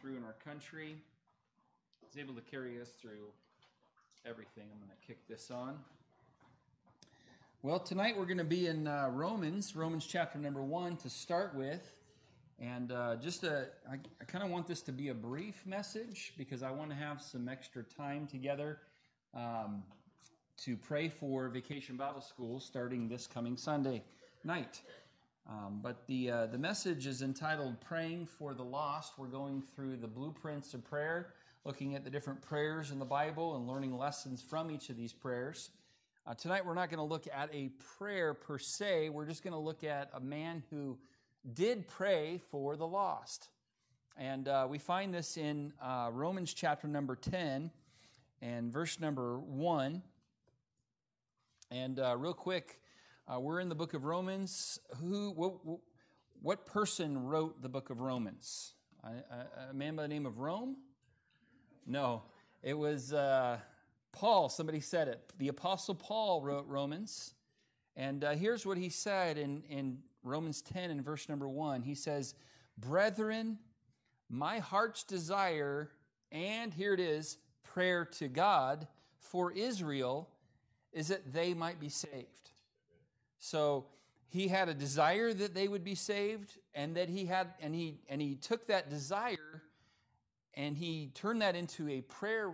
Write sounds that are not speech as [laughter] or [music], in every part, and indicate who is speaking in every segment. Speaker 1: through in our country. He's able to carry us through everything. I'm going to kick this on. Well, tonight we're going to be in uh, Romans, Romans chapter number one to start with. And uh, just a, I, I kind of want this to be a brief message because I want to have some extra time together um, to pray for Vacation Bible School starting this coming Sunday night. Um, but the, uh, the message is entitled Praying for the Lost. We're going through the blueprints of prayer, looking at the different prayers in the Bible and learning lessons from each of these prayers. Uh, tonight, we're not going to look at a prayer per se. We're just going to look at a man who did pray for the lost. And uh, we find this in uh, Romans chapter number 10 and verse number 1. And uh, real quick, uh, we're in the book of Romans. Who, what, what person wrote the book of Romans? A, a, man by the name of Rome? No, it was uh, Paul. Somebody said it. The Apostle Paul wrote Romans. And uh, here's what he said in, in Romans 10 and verse number 1. He says, Brethren, my heart's desire, and here it is, prayer to God for Israel, is that they might be saved. So he had a desire that they would be saved, and that he had and he and he took that desire and he turned that into a prayer,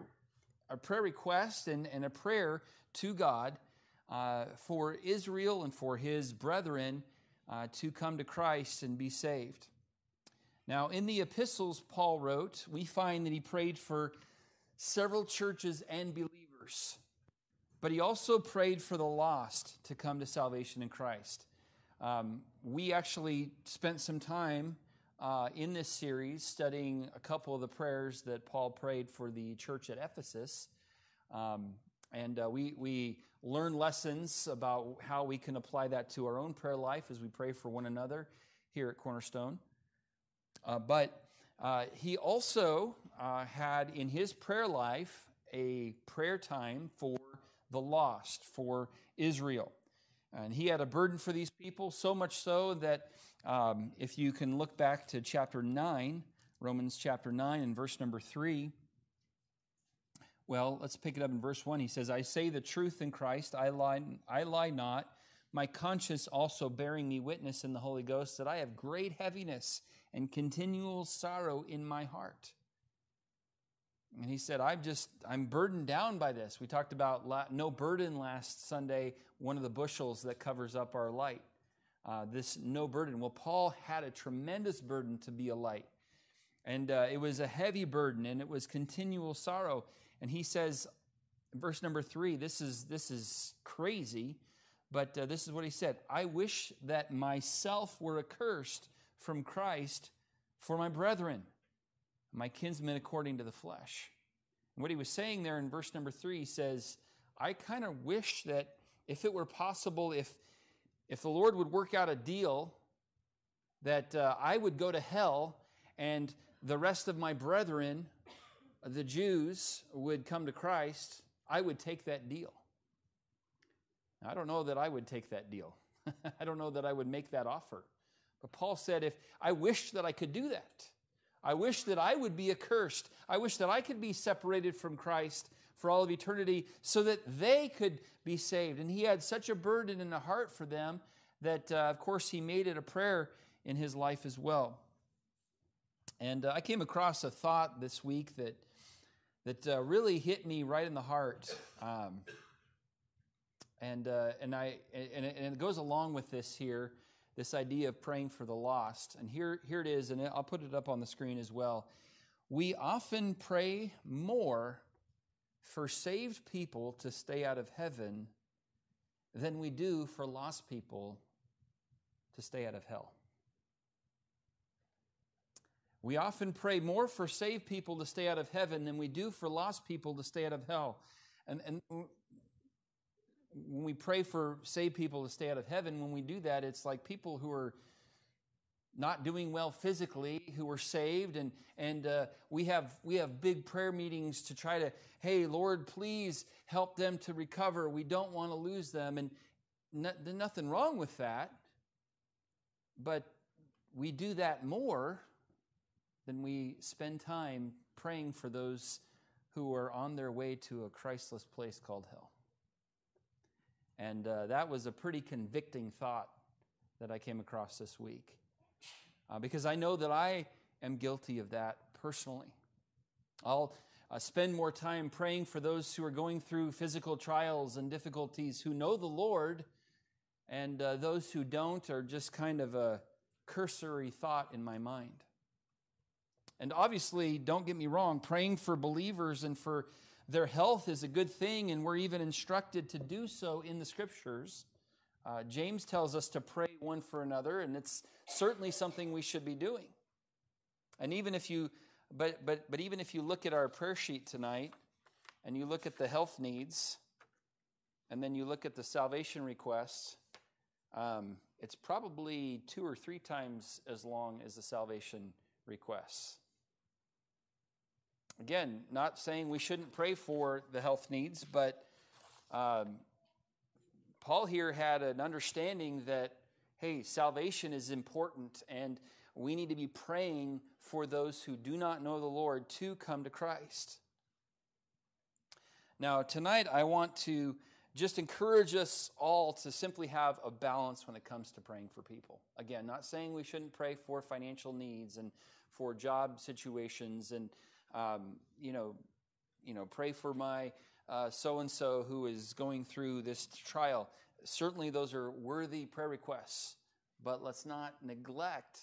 Speaker 1: a prayer request and, and a prayer to God uh, for Israel and for his brethren uh, to come to Christ and be saved. Now, in the epistles Paul wrote, we find that he prayed for several churches and believers. But he also prayed for the lost to come to salvation in Christ. Um, we actually spent some time uh, in this series studying a couple of the prayers that Paul prayed for the church at Ephesus. Um, and uh, we, we learn lessons about how we can apply that to our own prayer life as we pray for one another here at Cornerstone. Uh, but uh, he also uh, had in his prayer life a prayer time for the lost, for Israel. And he had a burden for these people, so much so that um, if you can look back to chapter 9, Romans chapter 9 and verse number 3, well, let's pick it up in verse 1. He says, I say the truth in Christ, I lie, I lie not, my conscience also bearing me witness in the Holy Ghost that I have great heaviness and continual sorrow in my heart. And he said, I'm just, I'm burdened down by this. We talked about la- no burden last Sunday, one of the bushels that covers up our light. Uh, this no burden. Well, Paul had a tremendous burden to be a light. And uh, it was a heavy burden and it was continual sorrow. And he says, verse number three, this is, this is crazy, but uh, this is what he said I wish that myself were accursed from Christ for my brethren my kinsmen according to the flesh. And what he was saying there in verse number three says, I kind of wish that if it were possible, if, if the Lord would work out a deal that uh, I would go to hell and the rest of my brethren, the Jews, would come to Christ, I would take that deal. Now, I don't know that I would take that deal. [laughs] I don't know that I would make that offer. But Paul said, if I wished that I could do that, I wish that I would be accursed. I wish that I could be separated from Christ for all of eternity so that they could be saved. And he had such a burden in the heart for them that, uh, of course, he made it a prayer in his life as well. And uh, I came across a thought this week that, that uh, really hit me right in the heart. Um, and, uh, and, I, and, and it goes along with this here this idea of praying for the lost. And here, here it is, and I'll put it up on the screen as well. We often pray more for saved people to stay out of heaven than we do for lost people to stay out of hell. We often pray more for saved people to stay out of heaven than we do for lost people to stay out of hell. And, and when we pray for saved people to stay out of heaven, when we do that, it's like people who are not doing well physically who are saved and and uh, we have we have big prayer meetings to try to hey lord please help them to recover we don't want to lose them and no, there's nothing wrong with that but we do that more than we spend time praying for those who are on their way to a christless place called hell and uh, that was a pretty convicting thought that I came across this week. Uh, because I know that I am guilty of that personally. I'll uh, spend more time praying for those who are going through physical trials and difficulties who know the Lord, and uh, those who don't are just kind of a cursory thought in my mind. And obviously, don't get me wrong, praying for believers and for their health is a good thing, and we're even instructed to do so in the scriptures. Uh, James tells us to pray one for another, and it's certainly something we should be doing. And even if you, but, but, but even if you look at our prayer sheet tonight and you look at the health needs and then you look at the salvation requests, um, it's probably two or three times as long as the salvation requests. Again, not saying we shouldn't pray for the health needs, but um, Paul here had an understanding that, hey, salvation is important, and we need to be praying for those who do not know the Lord to come to Christ. Now, tonight, I want to just encourage us all to simply have a balance when it comes to praying for people. Again, not saying we shouldn't pray for financial needs and for job situations and um, you know, you know, pray for my so and so who is going through this trial. Certainly, those are worthy prayer requests, but let's not neglect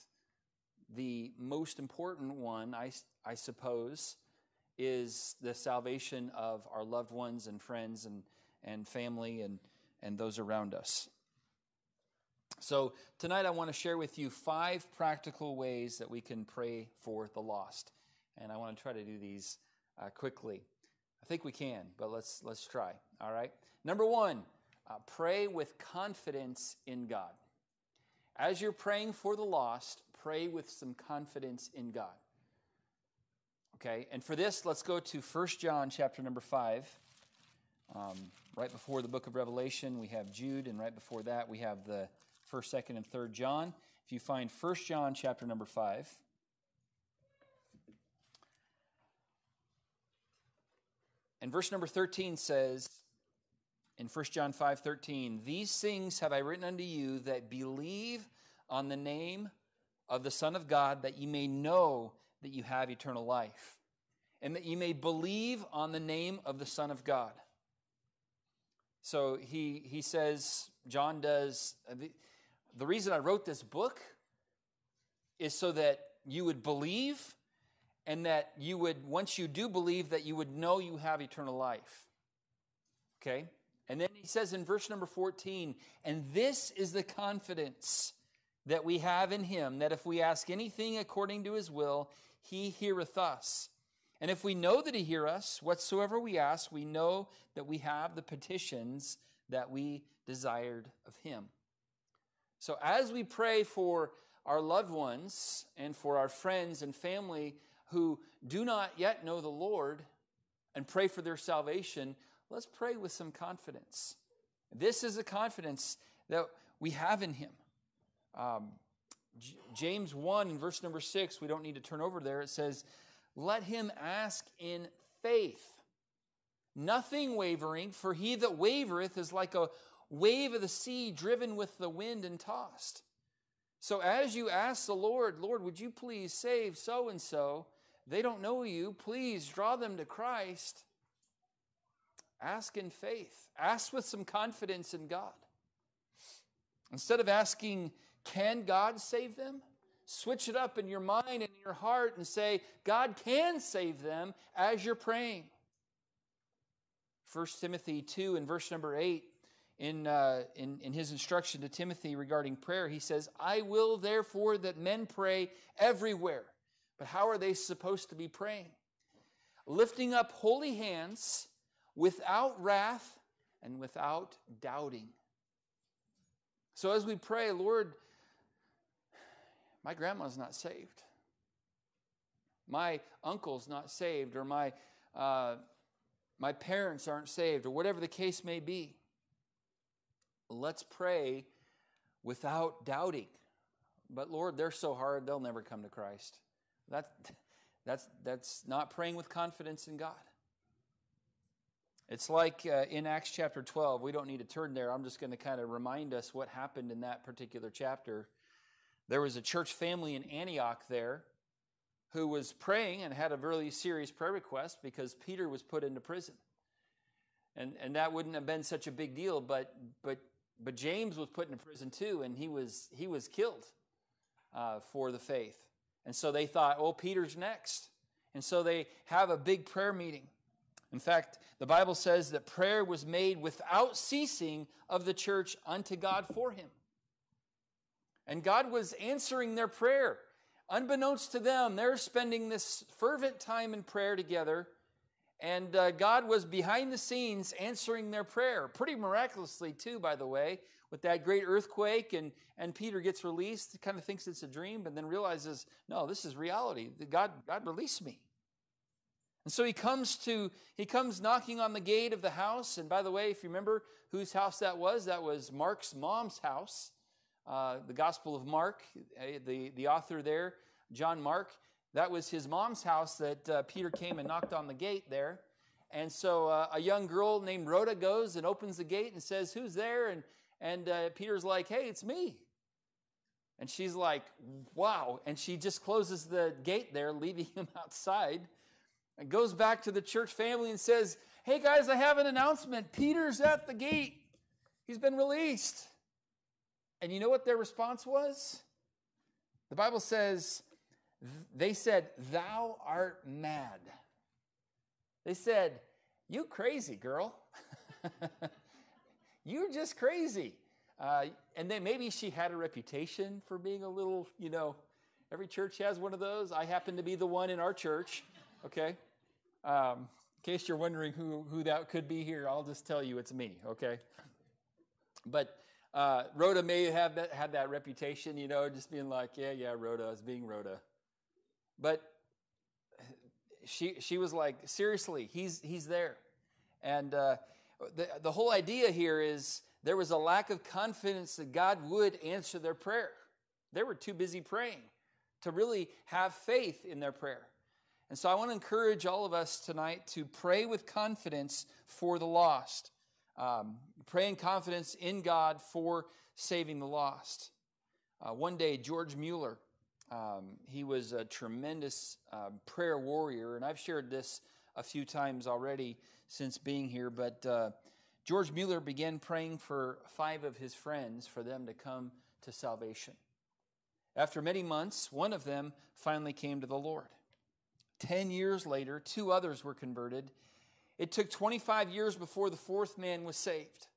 Speaker 1: the most important one, I, I suppose, is the salvation of our loved ones and friends and, and family and, and those around us. So, tonight I want to share with you five practical ways that we can pray for the lost and I want to try to do these uh, quickly. I think we can, but let's let's try. All right. Number one, uh, pray with confidence in God. As you're praying for the lost, pray with some confidence in God. Okay, and for this, let's go to 1 John chapter number 5. Um, right before the book of Revelation, we have Jude, and right before that, we have the 1st, 2nd, and 3rd John. If you find 1 John chapter number 5, And verse number 13 says in 1 John 5 13, These things have I written unto you that believe on the name of the Son of God, that ye may know that you have eternal life, and that ye may believe on the name of the Son of God. So he, he says, John does, uh, the, the reason I wrote this book is so that you would believe and that you would, once you do believe, that you would know you have eternal life. Okay? And then he says in verse number 14, and this is the confidence that we have in him, that if we ask anything according to his will, he heareth us. And if we know that he hear us, whatsoever we ask, we know that we have the petitions that we desired of him. So as we pray for our loved ones and for our friends and family, who do not yet know the Lord and pray for their salvation, let's pray with some confidence. This is the confidence that we have in Him. Um, J- James 1, in verse number 6, we don't need to turn over there. It says, Let him ask in faith, nothing wavering, for he that wavereth is like a wave of the sea driven with the wind and tossed. So as you ask the Lord, Lord, would you please save so and so? they don't know you, please draw them to Christ. Ask in faith, ask with some confidence in God. Instead of asking, can God save them? Switch it up in your mind and in your heart and say, God can save them as you're praying. 1 Timothy 2 and verse number 8, in, uh, in, in his instruction to Timothy regarding prayer, he says, I will therefore that men pray everywhere but how are they supposed to be praying? Lifting up holy hands without wrath and without doubting. So as we pray, Lord, my grandma's not saved. My uncle's not saved, or my, uh, my parents aren't saved, or whatever the case may be. Let's pray without doubting. But Lord, they're so hard, they'll never come to Christ. That's, that's, that's not praying with confidence in God. It's like uh, in Acts chapter 12, we don't need to turn there. I'm just going to kind of remind us what happened in that particular chapter. There was a church family in Antioch there who was praying and had a really serious prayer request because Peter was put into prison. And, and that wouldn't have been such a big deal, but, but, but James was put in prison too, and he was, he was killed uh, for the faith. And so they thought, oh, Peter's next. And so they have a big prayer meeting. In fact, the Bible says that prayer was made without ceasing of the church unto God for him. And God was answering their prayer. Unbeknownst to them, they're spending this fervent time in prayer together. And uh, God was behind the scenes answering their prayer, pretty miraculously, too, by the way, with that great earthquake. And, and Peter gets released, kind of thinks it's a dream, but then realizes, no, this is reality. God, God released me. And so he comes to he comes knocking on the gate of the house. And by the way, if you remember whose house that was, that was Mark's mom's house. Uh, the Gospel of Mark, eh, the the author there, John Mark. That was his mom's house that uh, Peter came and knocked on the gate there. And so uh, a young girl named Rhoda goes and opens the gate and says, Who's there? And, and uh, Peter's like, Hey, it's me. And she's like, Wow. And she just closes the gate there, [laughs] leaving him outside, and goes back to the church family and says, Hey, guys, I have an announcement. Peter's at the gate, he's been released. And you know what their response was? The Bible says, they said, Thou art mad. They said, You crazy girl. [laughs] You're just crazy. Uh, and then maybe she had a reputation for being a little, you know, every church has one of those. I happen to be the one in our church, okay? Um, in case you're wondering who, who that could be here, I'll just tell you it's me, okay? But uh, Rhoda may have that, had that reputation, you know, just being like, yeah, yeah, Rhoda is being Rhoda. But she, she was like, seriously, he's, he's there. And uh, the, the whole idea here is there was a lack of confidence that God would answer their prayer. They were too busy praying to really have faith in their prayer. And so I want to encourage all of us tonight to pray with confidence for the lost. Um, pray in confidence in God for saving the lost. Uh, one day, George Mueller um, he was a tremendous uh, prayer warrior, and I've shared this a few times already since being here. But uh, George Mueller began praying for five of his friends for them to come to salvation. After many months, one of them finally came to the Lord. Ten years later, two others were converted. It took 25 years before the fourth man was saved.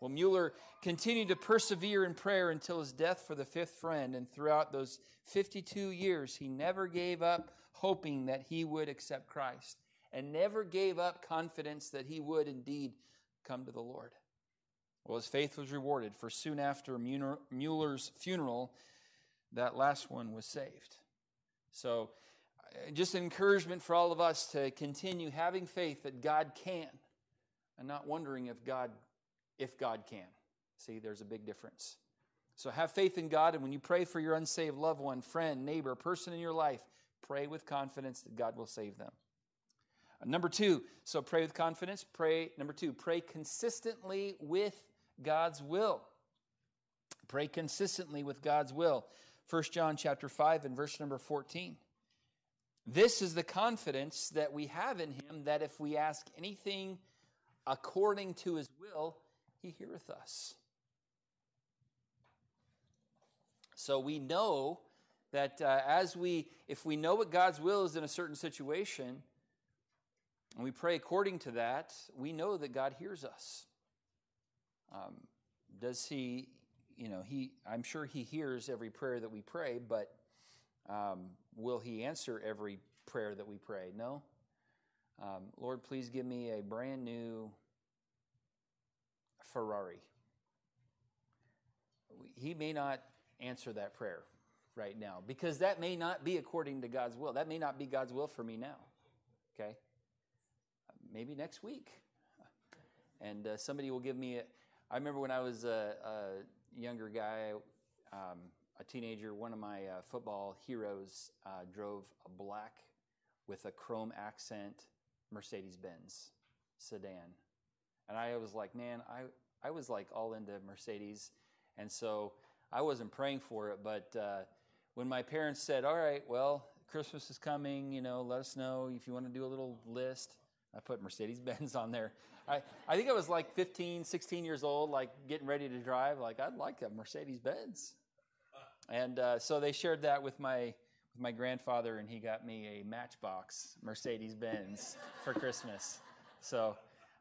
Speaker 1: Well, Mueller continued to persevere in prayer until his death for the fifth friend, and throughout those 52 years, he never gave up hoping that he would accept Christ and never gave up confidence that he would indeed come to the Lord. Well, his faith was rewarded, for soon after Mueller's funeral, that last one was saved. So, uh, just encouragement for all of us to continue having faith that God can and not wondering if God if God can. See, there's a big difference. So have faith in God, and when you pray for your unsaved loved one, friend, neighbor, person in your life, pray with confidence that God will save them. Uh, number two, so pray with confidence. Pray, number two, pray consistently with God's will. Pray consistently with God's will. 1 John chapter 5 and verse number 14. This is the confidence that we have in him that if we ask anything according to his will, he heareth us. So we know that uh, as we, if we know what God's will is in a certain situation, and we pray according to that, we know that God hears us. Um, does he, you know, he, I'm sure he hears every prayer that we pray, but um, will he answer every prayer that we pray? No. Um, Lord, please give me a brand new Ferrari. He may not answer that prayer right now because that may not be according to God's will. That may not be God's will for me now. Okay? Maybe next week. And uh, somebody will give me a. I remember when I was a, a younger guy, um, a teenager, one of my uh, football heroes uh, drove a black with a chrome accent Mercedes Benz sedan. And I was like, man, I, I was like all into Mercedes, and so I wasn't praying for it. But uh, when my parents said, "All right, well, Christmas is coming. You know, let us know if you want to do a little list." I put Mercedes [laughs] Benz on there. I, I think I was like 15, 16 years old, like getting ready to drive. Like, I'd like a Mercedes Benz. And uh, so they shared that with my, with my grandfather, and he got me a Matchbox Mercedes Benz for Christmas. So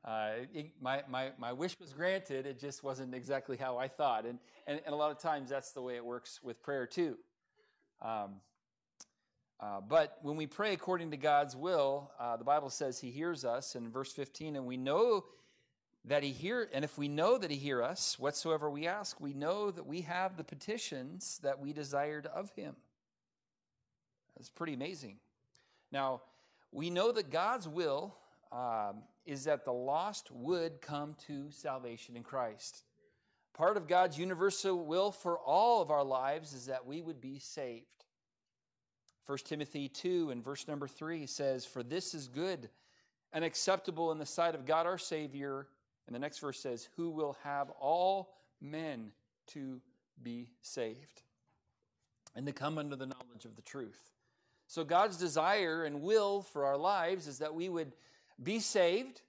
Speaker 1: uh, it, my, my, my wish was granted, it just wasn't exactly how I thought. And, and, and a lot of times that's the way it works with prayer too. Um, uh, but when we pray according to God's will, uh, the Bible says He hears us in verse 15, and we know that He hear. And if we know that He hear us, whatsoever we ask, we know that we have the petitions that we desired of Him. That's pretty amazing. Now we know that God's will um, is that the lost would come to salvation in Christ. Part of God's universal will for all of our lives is that we would be saved. 1 Timothy 2 and verse number 3 says, For this is good and acceptable in the sight of God our Savior. And the next verse says, Who will have all men to be saved and to come under the knowledge of the truth. So God's desire and will for our lives is that we would be saved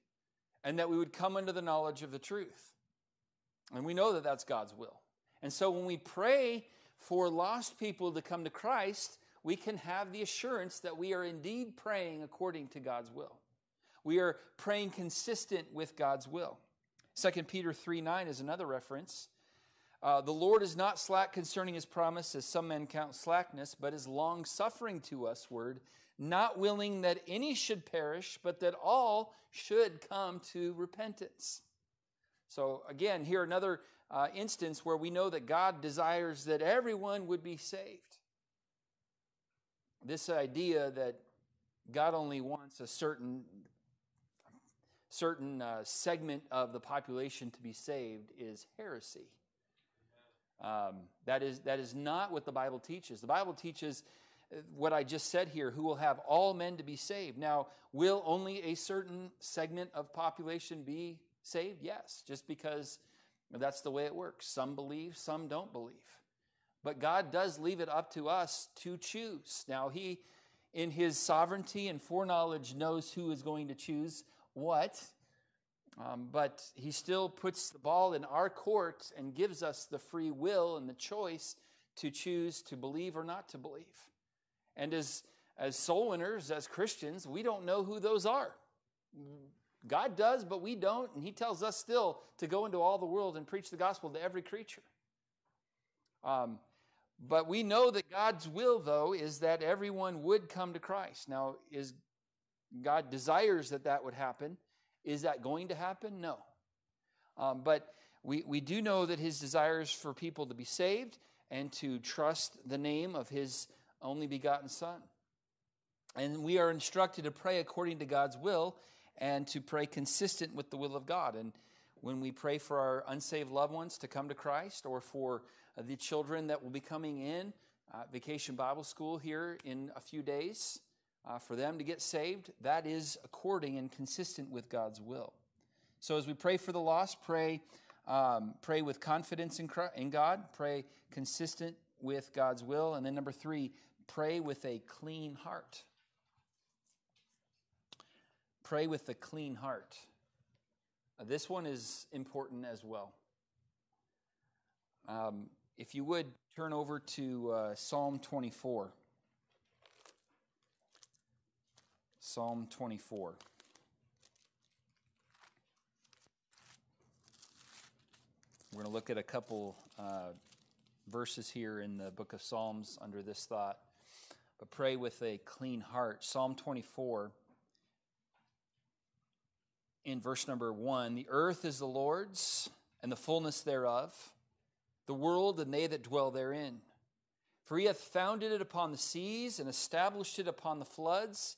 Speaker 1: and that we would come under the knowledge of the truth. And we know that that's God's will. And so when we pray for lost people to come to Christ, we can have the assurance that we are indeed praying according to God's will. We are praying consistent with God's will. 2 Peter 3 9 is another reference. Uh, the Lord is not slack concerning his promise, as some men count slackness, but is long suffering to us, word, not willing that any should perish, but that all should come to repentance. So, again, here another uh, instance where we know that God desires that everyone would be saved. This idea that God only wants a certain certain uh, segment of the population to be saved is heresy. Um, that is that is not what the Bible teaches. The Bible teaches what I just said here, who will have all men to be saved. Now, will only a certain segment of population be saved? Yes, just because that's the way it works. Some believe, some don't believe. But God does leave it up to us to choose. Now, He, in His sovereignty and foreknowledge, knows who is going to choose what. Um, but he still puts the ball in our court and gives us the free will and the choice to choose to believe or not to believe. And as, as soul winners, as Christians, we don't know who those are. God does, but we don't. And He tells us still to go into all the world and preach the gospel to every creature. Um, but we know that God's will, though, is that everyone would come to Christ. Now, is God desires that that would happen? Is that going to happen? No. Um, but we, we do know that His desires for people to be saved and to trust the name of His only begotten Son. And we are instructed to pray according to God's will and to pray consistent with the will of God. And when we pray for our unsaved loved ones to come to Christ or for uh, the children that will be coming in, uh, Vacation Bible School here in a few days, uh, for them to get saved, that is according and consistent with God's will. So as we pray for the lost, pray, um, pray with confidence in, Christ, in God, pray consistent with God's will. And then number three, Pray with a clean heart. Pray with a clean heart. This one is important as well. Um, if you would turn over to uh, Psalm 24. Psalm 24. We're going to look at a couple uh, verses here in the book of Psalms under this thought but pray with a clean heart. Psalm 24, in verse number 1 The earth is the Lord's and the fullness thereof, the world and they that dwell therein. For he hath founded it upon the seas and established it upon the floods.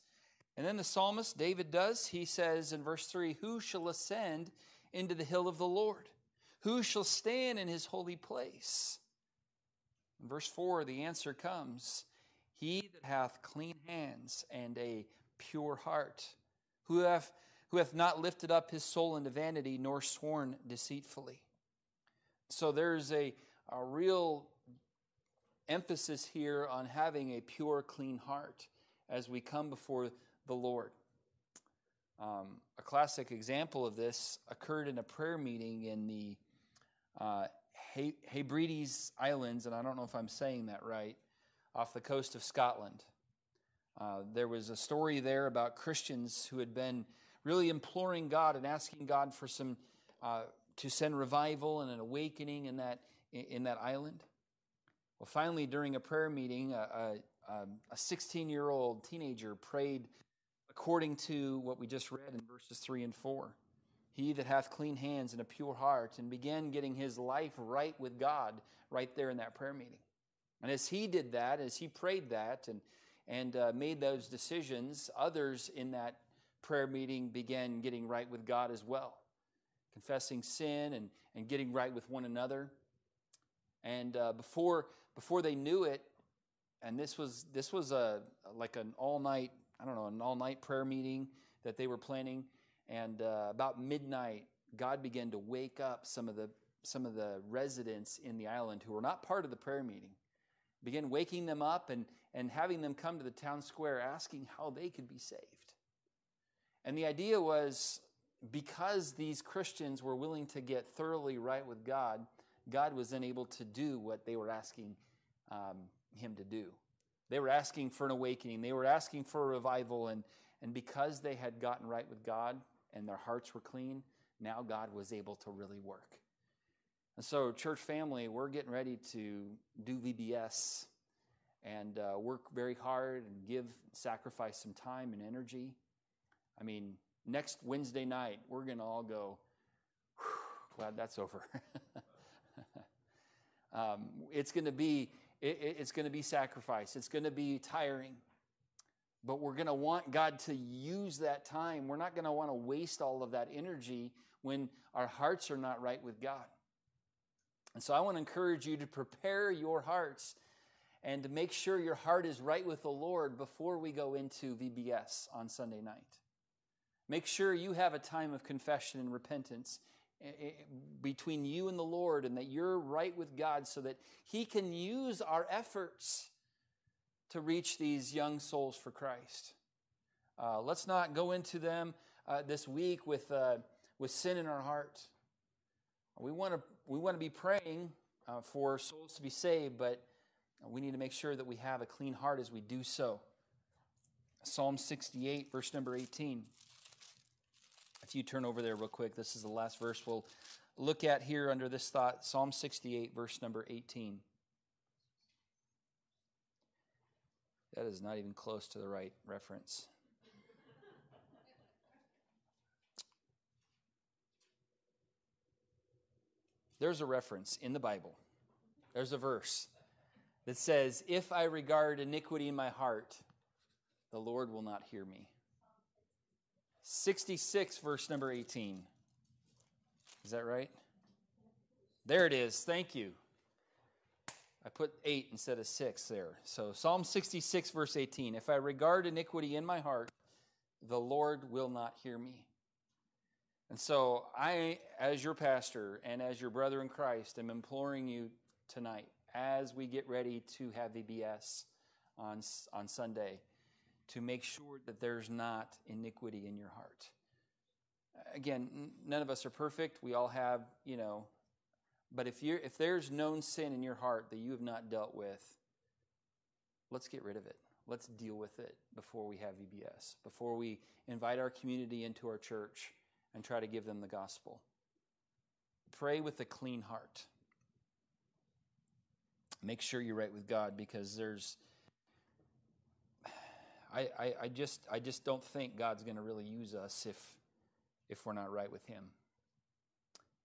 Speaker 1: And then the psalmist, David, does. He says in verse 3 Who shall ascend into the hill of the Lord? Who shall stand in his holy place? In verse 4, the answer comes he that hath clean hands and a pure heart, who hath, who hath not lifted up his soul into vanity, nor sworn deceitfully. So there's a, a real emphasis here on having a pure, clean heart as we come before the Lord. Um, a classic example of this occurred in a prayer meeting in the uh, Hebrides Islands, and I don't know if I'm saying that right off the coast of Scotland. Uh, there was a story there about Christians who had been really imploring God and asking God for some uh, to send revival and an awakening in that in that island. Well, finally, during a prayer meeting, a 16 year old teenager prayed according to what we just read in verses 3 and 4. He that hath clean hands and a pure heart, and began getting his life right with God right there in that prayer meeting. And as he did that, as he prayed that and, and uh, made those decisions, others in that prayer meeting began getting right with God as well, confessing sin and, and getting right with one another. And uh, before, before they knew it, and this was, this was a, like an all night, I don't know, an all night prayer meeting that they were planning. And uh, about midnight, God began to wake up some of the, some of the residents in the island who were not part of the prayer meeting Begin waking them up and, and having them come to the town square asking how they could be saved. And the idea was because these Christians were willing to get thoroughly right with God, God was then able to do what they were asking um, Him to do. They were asking for an awakening, they were asking for a revival, and, and because they had gotten right with God and their hearts were clean, now God was able to really work. And so, church family, we're getting ready to do VBS and uh, work very hard and give, sacrifice some time and energy. I mean, next Wednesday night, we're going to all go, glad that's over. [laughs] um, it's going to be it's going to be sacrifice. It's going to be tiring. But we're going to want God to use that time. We're not going to want to waste all of that energy when our hearts are not right with God. And so I want to encourage you to prepare your hearts and to make sure your heart is right with the Lord before we go into VBS on Sunday night. Make sure you have a time of confession and repentance eh, eh, between you and the Lord and that you're right with God so that He can use our efforts to reach these young souls for Christ. Uh, let's not go into them uh, this week with, uh, with sin in our heart. We want to we want to be praying uh, for souls to be saved, but we need to make sure that we have a clean heart as we do so. Psalm 68, verse number 18. If you turn over there real quick, this is the last verse we'll look at here under this thought Psalm 68, verse number 18. That is not even close to the right reference. There's a reference in the Bible, there's a verse that says, If I regard iniquity in my heart, the Lord will not hear me. 66, verse number 18. Is that right? There it is. Thank you. I put 8 instead of 6 there. So Psalm 66, verse 18. If I regard iniquity in my heart, the Lord will not hear me. And so, I, as your pastor and as your brother in Christ, am imploring you tonight as we get ready to have VBS on, on Sunday to make sure that there's not iniquity in your heart. Again, none of us are perfect. We all have, you know, but if, you are if there's known sin in your heart that you have not dealt with, let's get rid of it. Let's deal with it before we have VBS, before we invite our community into our church and try to give them the gospel. Pray with a clean heart. Make sure you're right with God because there's. I, I, I just I just don't think God's going to really use us if if we're not right with Him.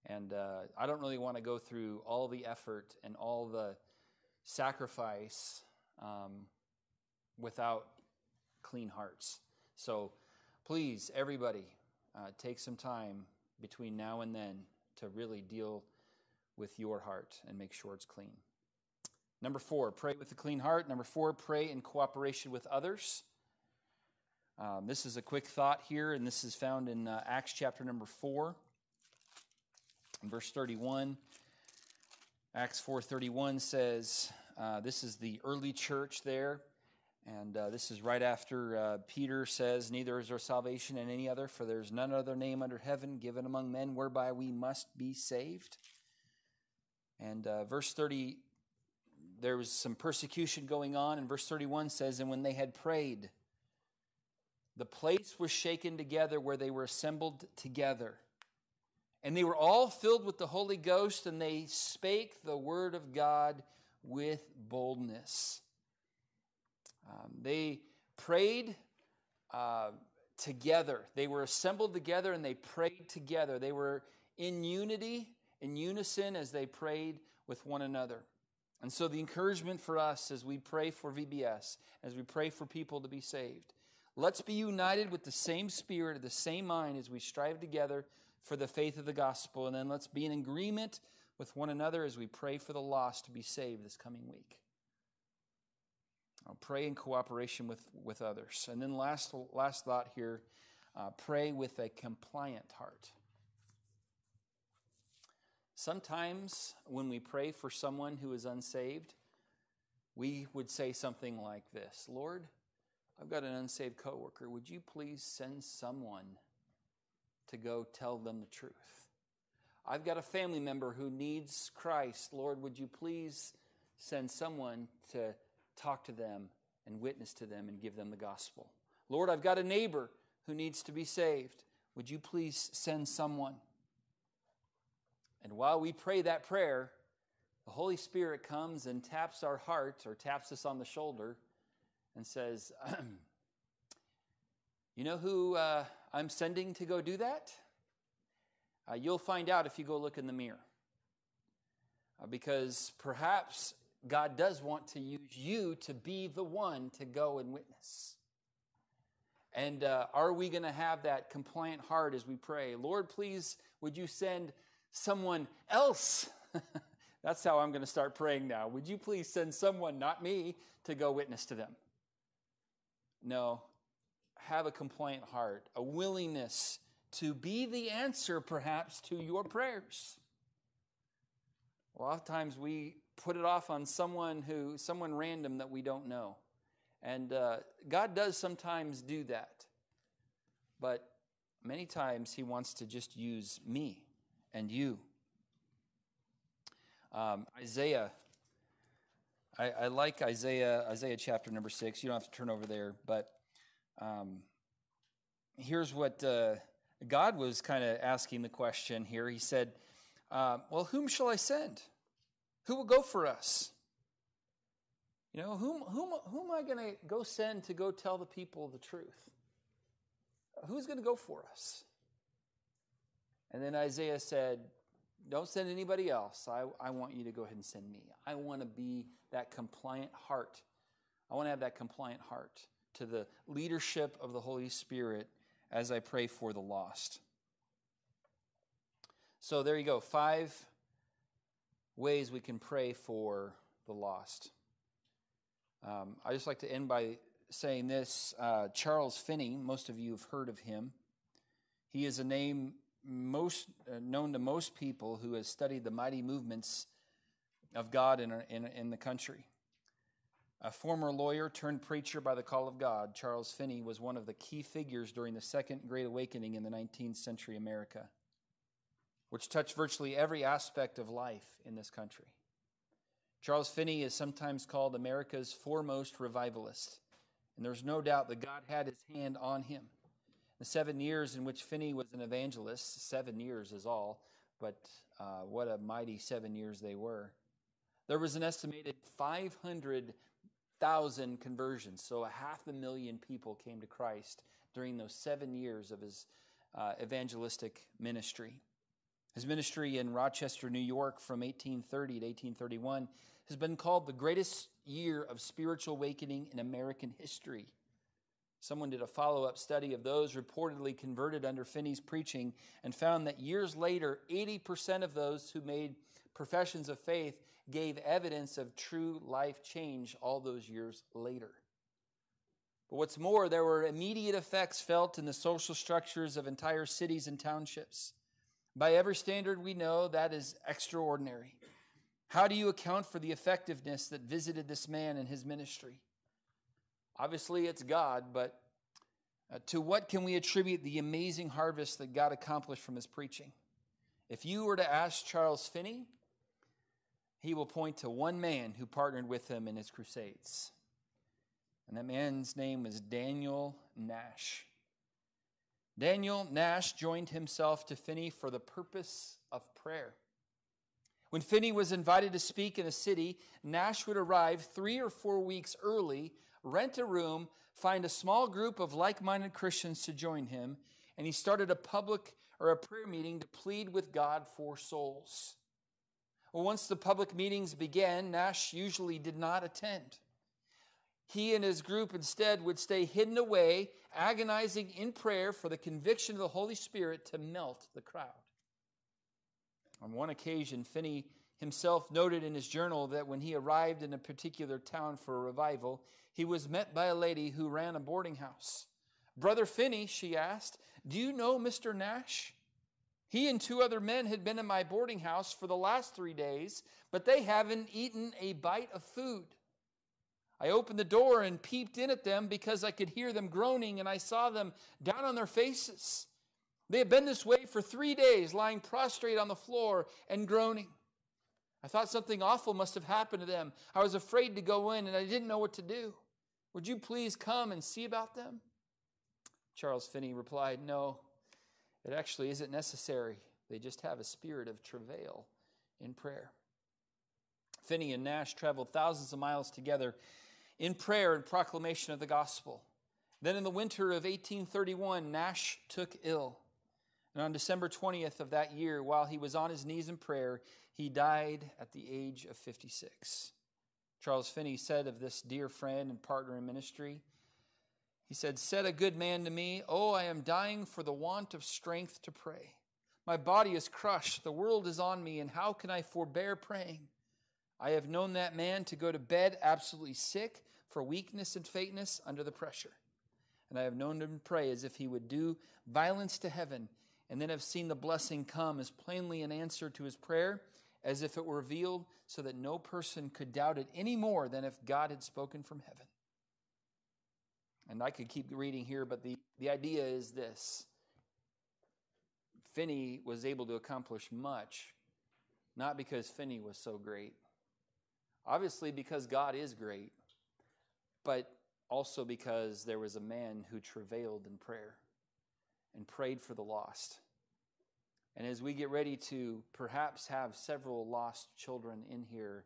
Speaker 1: And uh, I don't really want to go through all the effort and all the sacrifice um, without clean hearts. So please, everybody, uh, take some time between now and then to really deal with your heart and make sure it's clean. Number four, pray with a clean heart. Number four, pray in cooperation with others. Um, this is a quick thought here, and this is found in uh, Acts chapter number four, verse thirty-one. Acts four thirty-one says, uh, "This is the early church there." And uh, this is right after uh, Peter says, Neither is there salvation in any other, for there is none other name under heaven given among men whereby we must be saved. And uh, verse 30, there was some persecution going on. And verse 31 says, And when they had prayed, the place was shaken together where they were assembled together. And they were all filled with the Holy Ghost, and they spake the word of God with boldness. Um, they prayed uh, together. They were assembled together and they prayed together. They were in unity, in unison, as they prayed with one another. And so, the encouragement for us as we pray for VBS, as we pray for people to be saved, let's be united with the same spirit, the same mind as we strive together for the faith of the gospel. And then let's be in agreement with one another as we pray for the lost to be saved this coming week. I'll pray in cooperation with, with others. And then last, last thought here, uh, pray with a compliant heart. Sometimes when we pray for someone who is unsaved, we would say something like this Lord, I've got an unsaved coworker. Would you please send someone to go tell them the truth? I've got a family member who needs Christ. Lord, would you please send someone to talk to them and witness to them and give them the gospel. Lord, I've got a neighbor who needs to be saved. Would you please send someone? And while we pray that prayer, the Holy Spirit comes and taps our heart or taps us on the shoulder and says, [clears throat] You know who uh, I'm sending to go do that? Uh, you'll find out if you go look in the mirror. Uh, because perhaps God does want to use you to be the one to go and witness. And uh, are we going to have that compliant heart as we pray? Lord, please, would you send someone else? [laughs] That's how I'm going to start praying now. Would you please send someone, not me, to go witness to them? No, have a compliant heart, a willingness to be the answer, perhaps, to your prayers. A lot of times we put it off on someone who someone random that we don't know and uh, god does sometimes do that but many times he wants to just use me and you um, isaiah I, I, like isaiah isaiah chapter number six you don't have to turn over there but um, here's what uh, god was kind of asking the question here he said uh, well whom shall i send who will go for us? You know, whom, whom, whom am I going to go send to go tell the people the truth? Who's going to go for us? And then Isaiah said, Don't send anybody else. I, I want you to go ahead and send me. I want to be that compliant heart. I want to have that compliant heart to the leadership of the Holy Spirit as I pray for the lost. So there you go. Five ways we can pray for the lost. Um, I just like to end by saying this uh, Charles Finney, most of you have heard of him. He is a name most uh, known to most people who has studied the mighty movements of God in, in, in the country. A former lawyer turned preacher by the call of God, Charles Finney was one of the key figures during the Second Great Awakening in the 19th century America which touch virtually every aspect of life in this country. Charles Finney is sometimes called America's foremost revivalist, and there's no doubt that God had his hand on him. The seven years in which Finney was an evangelist, seven years is all, but uh, what a mighty seven years they were. There was an estimated 500,000 conversions, so a half a million people came to Christ during those seven years of his uh, evangelistic ministry. His ministry in Rochester, New York from 1830 to 1831 has been called the greatest year of spiritual awakening in American history. Someone did a follow up study of those reportedly converted under Finney's preaching and found that years later, 80% of those who made professions of faith gave evidence of true life change all those years later. But what's more, there were immediate effects felt in the social structures of entire cities and townships. By every standard we know that is extraordinary. How do you account for the effectiveness that visited this man and his ministry? Obviously, it's God, but uh, to what can we attribute the amazing harvest that God accomplished from his preaching? If you were to ask Charles Finney, he will point to one man who partnered with him in his crusades. And that man's name was Daniel Nash. Daniel Nash joined himself to Finney for the purpose of prayer. When Finney was invited to speak in a city, Nash would arrive three or four weeks early, rent a room, find a small group of like minded Christians to join him, and he started a public or a prayer meeting to plead with God for souls. Well, once the public meetings began, Nash usually did not attend. He and his group instead would stay hidden away, agonizing in prayer for the conviction of the Holy Spirit to melt the crowd. On one occasion, Finney himself noted in his journal that when he arrived in a particular town for a revival, he was met by a lady who ran a boarding house. Brother Finney, she asked, Do you know Mr. Nash? He and two other men had been in my boarding house for the last three days, but they haven't eaten a bite of food. I opened the door and peeped in at them because I could hear them groaning and I saw them down on their faces. They had been this way for three days, lying prostrate on the floor and groaning. I thought something awful must have happened to them. I was afraid to go in and I didn't know what to do. Would you please come and see about them? Charles Finney replied, No, it actually isn't necessary. They just have a spirit of travail in prayer. Finney and Nash traveled thousands of miles together in prayer and proclamation of the gospel. Then in the winter of 1831, Nash took ill. And on December 20th of that year, while he was on his knees in prayer, he died at the age of 56. Charles Finney said of this dear friend and partner in ministry, he said, Said a good man to me, Oh, I am dying for the want of strength to pray. My body is crushed, the world is on me, and how can I forbear praying? I have known that man to go to bed absolutely sick for weakness and faintness under the pressure. And I have known him pray as if he would do violence to heaven, and then have seen the blessing come as plainly an answer to his prayer as if it were revealed, so that no person could doubt it any more than if God had spoken from heaven. And I could keep reading here, but the, the idea is this Finney was able to accomplish much, not because Finney was so great, Obviously, because God is great, but also because there was a man who travailed in prayer and prayed for the lost. And as we get ready to perhaps have several lost children in here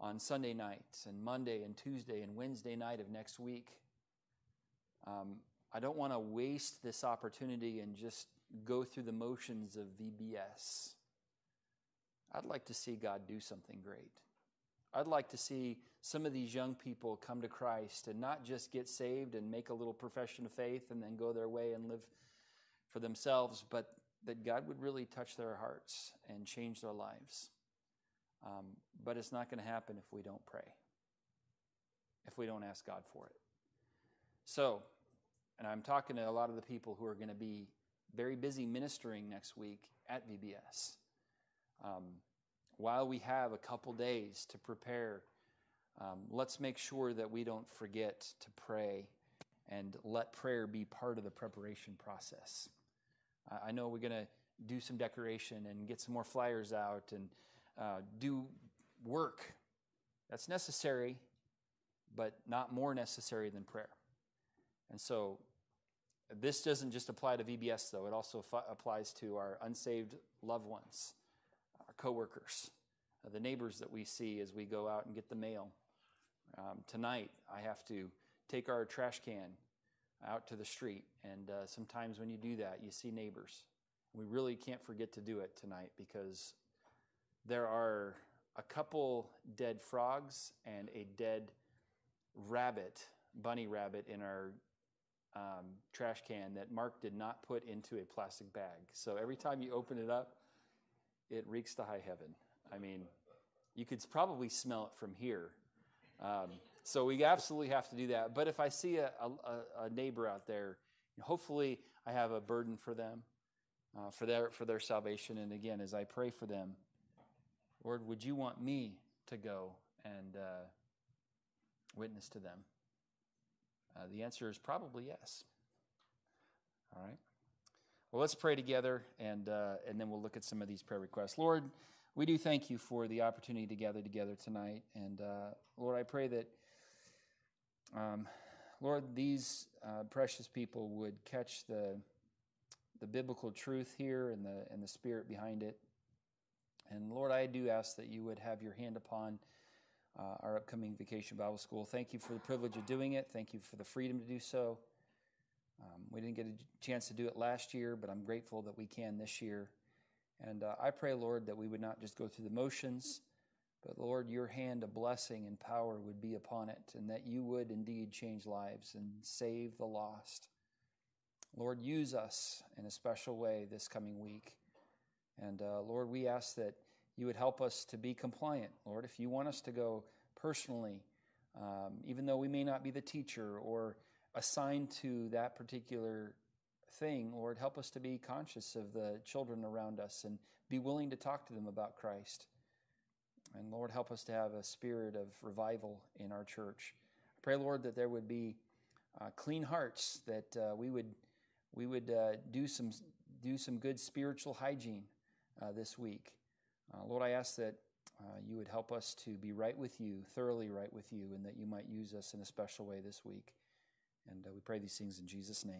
Speaker 1: on Sunday nights and Monday and Tuesday and Wednesday night of next week, um, I don't want to waste this opportunity and just go through the motions of VBS. I'd like to see God do something great. I'd like to see some of these young people come to Christ and not just get saved and make a little profession of faith and then go their way and live for themselves, but that God would really touch their hearts and change their lives. Um, but it's not going to happen if we don't pray, if we don't ask God for it. So, and I'm talking to a lot of the people who are going to be very busy ministering next week at VBS. Um, while we have a couple days to prepare, um, let's make sure that we don't forget to pray and let prayer be part of the preparation process. I, I know we're going to do some decoration and get some more flyers out and uh, do work. That's necessary, but not more necessary than prayer. And so this doesn't just apply to VBS, though, it also f- applies to our unsaved loved ones coworkers, uh, the neighbors that we see as we go out and get the mail. Um, tonight, I have to take our trash can out to the street, and uh, sometimes when you do that, you see neighbors. We really can't forget to do it tonight because there are a couple dead frogs and a dead rabbit, bunny rabbit, in our um, trash can that Mark did not put into a plastic bag. So every time you open it up, it reeks to high heaven. I mean, you could probably smell it from here. Um, so we absolutely have to do that. But if I see a, a, a neighbor out there, hopefully I have a burden for them, uh, for their for their salvation. And again, as I pray for them, Lord, would you want me to go and uh, witness to them? Uh, the answer is probably yes. All right. Well, let's pray together, and uh, and then we'll look at some of these prayer requests. Lord, we do thank you for the opportunity to gather together tonight, and uh, Lord, I pray that. Um, Lord, these uh, precious people would catch the, the biblical truth here and the, and the spirit behind it. And Lord, I do ask that you would have your hand upon uh, our upcoming Vacation Bible School. Thank you for the privilege of doing it. Thank you for the freedom to do so. Um, we didn't get a chance to do it last year, but I'm grateful that we can this year. And uh, I pray, Lord, that we would not just go through the motions, but Lord, your hand of blessing and power would be upon it, and that you would indeed change lives and save the lost. Lord, use us in a special way this coming week. And uh, Lord, we ask that you would help us to be compliant. Lord, if you want us to go personally, um, even though we may not be the teacher or assigned to that particular thing. Lord, help us to be conscious of the children around us and be willing to talk to them about Christ. And Lord, help us to have a spirit of revival in our church. I pray, Lord, that there would be uh, clean hearts, that uh, we would we would uh, do some do some good spiritual hygiene uh, this week. Uh, Lord, I ask that uh, you would help us to be right with you, thoroughly right with you, and that you might use us in a special way this week. And uh, we pray these things in Jesus' name.